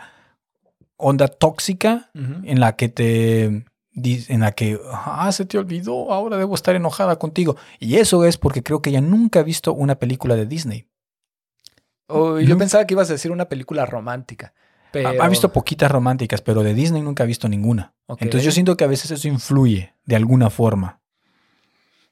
onda tóxica en la que te en la que ah se te olvidó ahora debo estar enojada contigo y eso es porque creo que ella nunca ha visto una película de Disney. Oh, yo pensaba que ibas a decir una película romántica. Pero... ha, ha visto poquitas románticas pero de Disney nunca ha visto ninguna. Entonces yo siento que a veces eso influye de alguna forma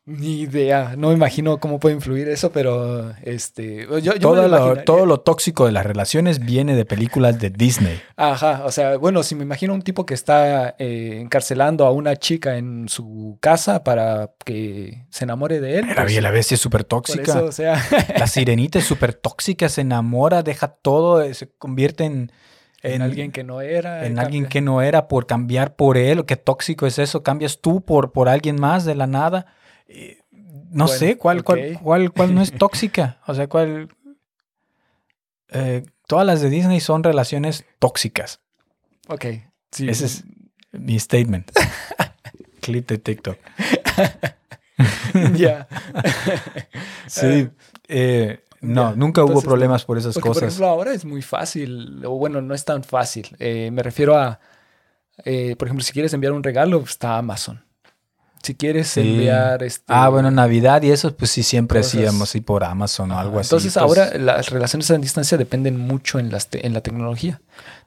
Ni idea. No me imagino cómo puede influir eso, pero este. Yo, yo me todo lo todo lo tóxico de las relaciones viene de películas de Disney Ajá. O sea, bueno, si me imagino un tipo que está eh, encarcelando a una chica en su casa para que se enamore de él. la pues, la Bestia es súper por tóxica eso, o sea. (laughs) la sirenita es súper tóxica se enamora deja todo eh, se convierte en en alguien que no era. en alguien que no era por cambiar por él. Qué tóxico es eso. Cambias tú por, por alguien más de la nada. Eh, No Bueno, sé cuál, cuál, ok. cuál, cuál no es (laughs) tóxica. O sea, cuál. eh, todas las de Disney son relaciones tóxicas. Ok. Sí. Ese es mi statement. (laughs) Clip de TikTok. ya. (laughs) Sí. eh, no, nunca hubo problemas por esas Porque, por cosas. ejemplo, ahora es muy fácil, o bueno, no es tan fácil. Eh, me refiero a, eh, por ejemplo, si quieres enviar un regalo, está Amazon. Si quieres Sí. enviar este. Ah, bueno, Navidad y eso, pues sí, siempre cosas. hacíamos así por Amazon o algo así. Entonces pues, ahora las relaciones a distancia dependen mucho en, las te- en la tecnología.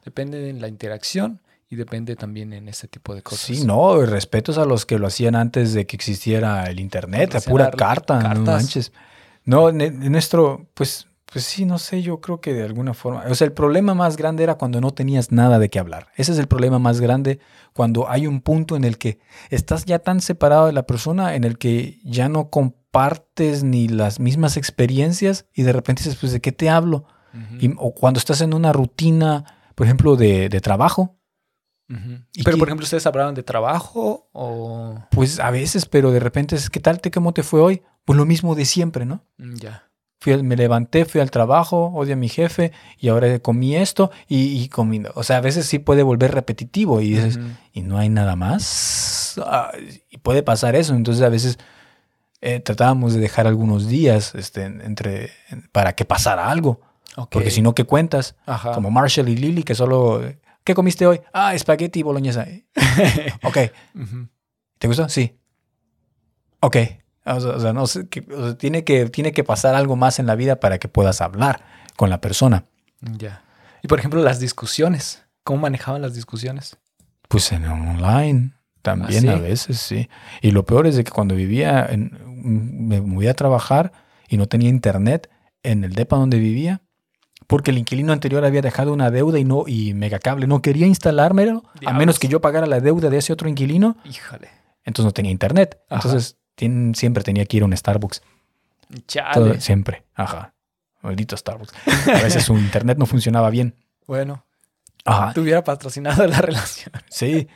Depende en la interacción y depende también en ese tipo de cosas. Sí, no, respetos a los que lo hacían antes de que existiera el internet, a pura ar- carta, no cartas. manches. No, nuestro, pues, pues sí, no sé, yo creo que de alguna forma, o sea, el problema más grande era cuando no tenías nada de qué hablar. Ese es el problema más grande cuando hay un punto en el que estás ya tan separado de la persona, en el que ya no compartes ni las mismas experiencias y de repente dices, pues, ¿de qué te hablo? Y- o cuando estás en una rutina, por ejemplo, de, de trabajo, ujú. ¿y Pero, por ejemplo, ¿ustedes hablaban de trabajo o...? Pues a veces, pero de repente es, ¿qué tal te cómo te fue hoy? Pues lo mismo de siempre, ¿no? Mm, Ya. Fui, me levanté, fui al trabajo, odio a mi jefe y ahora comí esto y, y comí. O sea, a veces sí puede volver repetitivo y dices. ¿y no hay nada más? Ah, y puede pasar eso. Entonces a veces eh, tratábamos de dejar algunos días este, entre, para que pasara algo. Ok. Porque si no, ¿qué cuentas? Ajá. Como Marshall y Lily, que solo... ¿Qué comiste hoy? Ah, espagueti y boloñesa. (laughs) ok. ¿Te gustó? Sí. Ok. O sea, o sea, no sé, que- o sea, tiene, que, tiene que pasar algo más en la vida para que puedas hablar con la persona. Ya. Y por ejemplo, las discusiones. ¿Cómo manejaban las discusiones? Pues en online también ¿Ah, a veces, sí. Y lo peor es de que cuando vivía, en, me moví a trabajar y no tenía internet en el depa donde vivía, porque el inquilino anterior había dejado una deuda y no y Megacable no quería instalármelo, a menos que yo pagara la deuda de ese otro inquilino, Híjole. entonces no tenía internet. Ajá. Entonces tien- siempre tenía que ir a un Starbucks. Chale. Todo- siempre. Ajá. Maldito Starbucks. A veces su (laughs) internet no funcionaba bien. Bueno, Ajá. te hubiera patrocinado la relación. Sí.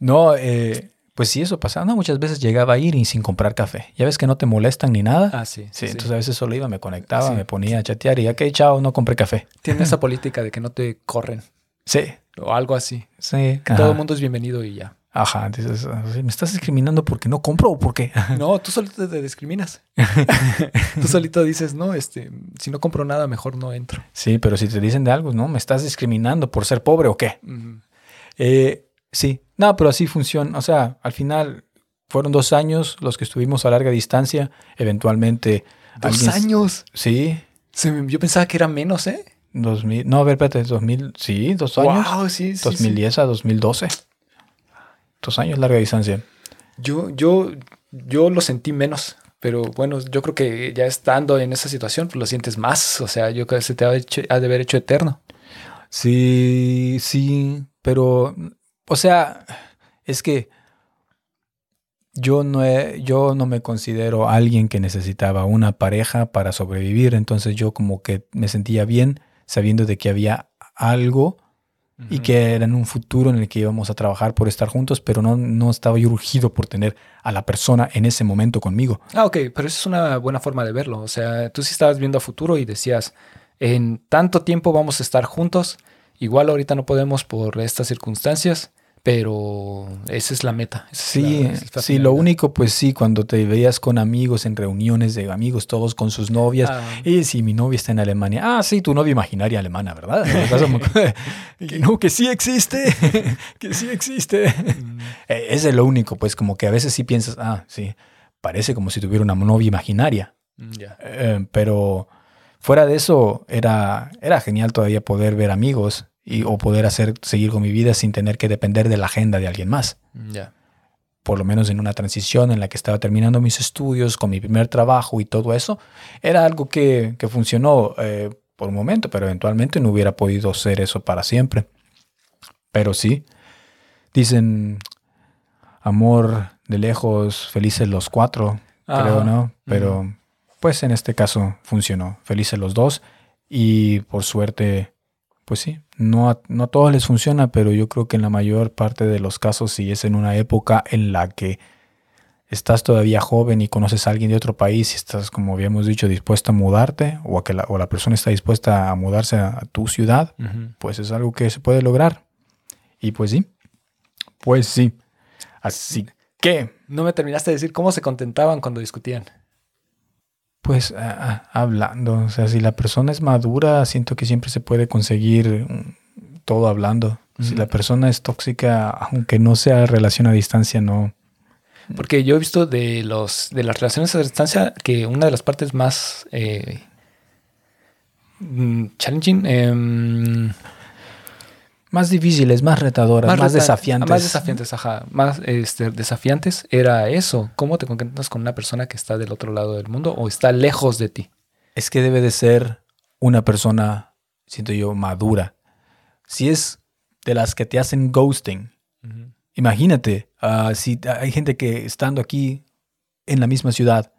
No, eh, pues sí, eso pasaba. No, muchas veces llegaba a ir y sin comprar café. Ya ves que no te molestan ni nada. Ah, sí. sí, entonces a veces solo iba, me conectaba, Sí. me ponía a chatear y ya que chao, no compré café. Tiene (laughs) esa política de que no te corren. Sí, O algo así. Sí. Que todo el mundo es bienvenido y ya. Ajá, dices, ¿me estás discriminando porque no compro o por qué? (laughs) No, tú solito te discriminas. (laughs) tú solito dices, no, este, si no compro nada, mejor no entro. Sí, pero si te dicen de algo, no, me estás discriminando por ser pobre o qué. eh, sí, no, pero así funciona. O sea, al final fueron dos años los que estuvimos a larga distancia. Eventualmente. ¿Dos años? Sí. yo pensaba que era menos, ¿eh? 2000, no, a ver, espérate, 2000, sí, dos años. Wow, sí, sí. 2010 a 2012 años larga distancia. Yo, yo, yo lo sentí menos, pero bueno, yo creo que ya estando en esa situación, pues lo sientes más. O sea, yo creo que se te ha, ha de haber hecho eterno. Sí, sí, pero, o sea, es que yo no, he, yo no me considero alguien que necesitaba una pareja para sobrevivir, entonces yo como que me sentía bien sabiendo de que había algo y que era en un futuro en el que íbamos a trabajar por estar juntos, pero no, no estaba yo urgido por tener a la persona en ese momento conmigo. Ah, ok, pero esa es una buena forma de verlo. O sea, tú sí estabas viendo a futuro y decías, en tanto tiempo vamos a estar juntos, igual ahorita no podemos por estas circunstancias, pero esa es la meta. sí, sí, lo único, pues sí, cuando te veías con amigos en reuniones de amigos, todos con sus novias, ah. y si mi novia está en Alemania, ah, sí, tu novia imaginaria alemana, ¿verdad? (laughs) que (laughs) no, que sí existe, (laughs) que sí existe. Mm. Eh, ese es lo único, pues como que a veces sí piensas, ah, sí, parece como si tuviera una novia imaginaria. Mm, eh, pero fuera de eso, era, era genial todavía poder ver amigos y, o poder hacer, seguir con mi vida sin tener que depender de la agenda de alguien más. Ya. Por lo menos en una transición en la que estaba terminando mis estudios, con mi primer trabajo y todo eso, era algo que, que funcionó eh, por un momento, pero eventualmente no hubiera podido ser eso para siempre. Pero sí, dicen amor de lejos, felices los cuatro, creo, ¿no? Pero pues en este caso funcionó, felices los dos y por suerte pues sí, no a, no todos les funciona, pero yo creo que en la mayor parte de los casos, si es en una época en la que estás todavía joven y conoces a alguien de otro país y estás, como habíamos dicho, dispuesto a mudarte o, a que la, o la persona está dispuesta a mudarse a, tu ciudad, pues es algo que se puede lograr. Y pues sí, pues sí. Así que... No me terminaste de decir cómo se contentaban cuando discutían. Pues hablando, o sea, si la persona es madura, siento que siempre se puede conseguir mm, todo hablando. Si la persona es tóxica, aunque no sea relación a distancia, no. Porque yo he visto de los de las relaciones a distancia que una de las partes más eh, mm, challenging, eh, más difíciles, más retadoras, más, desafiantes. Más desafiantes, ajá. Más este, desafiantes era eso. ¿Cómo te contentas con una persona que está del otro lado del mundo o está lejos de ti? Es que debe de ser una persona, siento yo, madura. Si es de las que te hacen ghosting, imagínate, ah, si hay gente que estando aquí en la misma ciudad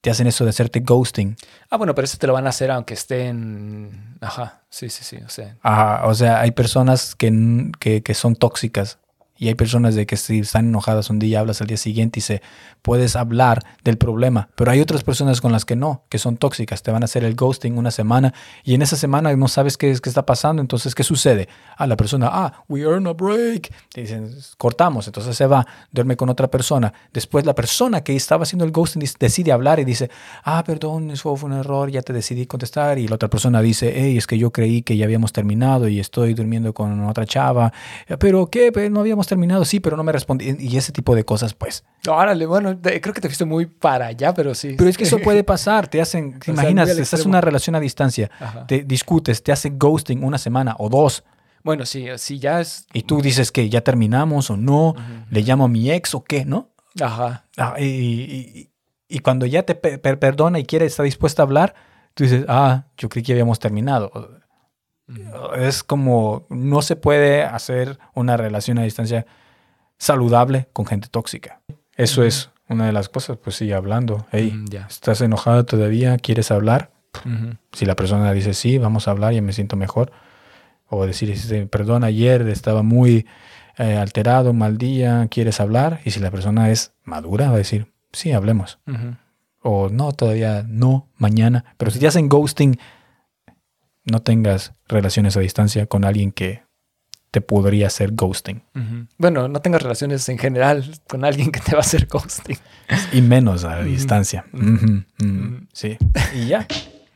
te hacen eso de hacerte ghosting. Ah, bueno, pero eso te lo van a hacer aunque estén... Ajá, sí, sí, sí, o sea. Ajá, o sea, hay personas que, que, que son tóxicas y hay personas de que si están enojadas un día, hablas al día siguiente y se puedes hablar del problema. Pero hay otras personas con las que no, que son tóxicas. Te van a hacer el ghosting una semana y en esa semana no sabes qué, qué está pasando. Entonces, ¿qué sucede? A la persona, ah, we earn a break. Te dicen, cortamos. Entonces se va, duerme con otra persona. Después la persona que estaba haciendo el ghosting decide hablar y dice, ah, perdón, eso fue un error, ya te decidí contestar. Y la otra persona dice, hey, es que yo creí que ya habíamos terminado y estoy durmiendo con otra chava. Pero, ¿qué? Pues, no habíamos terminado, sí, pero no me respondí. Y ese tipo de cosas, pues. Órale, bueno, creo que te fuiste muy para allá, pero sí. Pero es que eso (laughs) puede pasar. Te hacen, ¿te imaginas, estás en una relación a distancia, te discutes, te hacen ghosting una semana o dos. Bueno, sí, sí, ya es. Y tú dices que ya terminamos o no, le llamo a mi ex o qué, ¿no? Ajá. Ah, y, cuando ya te perdona y quiere, está dispuesta a hablar, tú dices, ah, yo creí que habíamos terminado. Es como, no se puede hacer una relación a distancia saludable con gente tóxica. Eso es una de las cosas, pues sí, hablando. Hey, mm, ¿estás enojado todavía? ¿Quieres hablar? Si la persona dice sí, vamos a hablar, ya me siento mejor. O decir, perdón, ayer estaba muy eh, alterado, mal día, ¿quieres hablar? Y si la persona es madura, va a decir, sí, hablemos. O no, todavía no, mañana. Pero si te hacen ghosting, no tengas relaciones a distancia con alguien que te podría hacer ghosting. Bueno, no tengas relaciones en general con alguien que te va a hacer ghosting. Y menos a distancia. Sí. Y ya.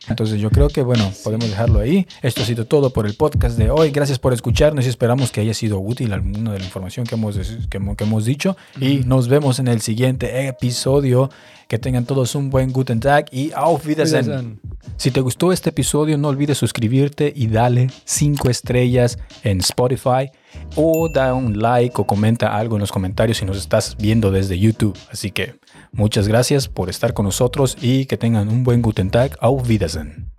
Entonces yo creo que, bueno, podemos dejarlo ahí. Esto ha sido todo por el podcast de hoy. Gracias por escucharnos y esperamos que haya sido útil alguna de la información que hemos, que, hemos dicho. Y nos vemos en el siguiente episodio. Que tengan todos un buen Guten Tag y Auf Wiedersehen. Si te gustó este episodio, no olvides suscribirte y dale 5 estrellas en Spotify o da un like o comenta algo en los comentarios si nos estás viendo desde YouTube. Así que muchas gracias por estar con nosotros y que tengan un buen Guten Tag. Auf Wiedersehen.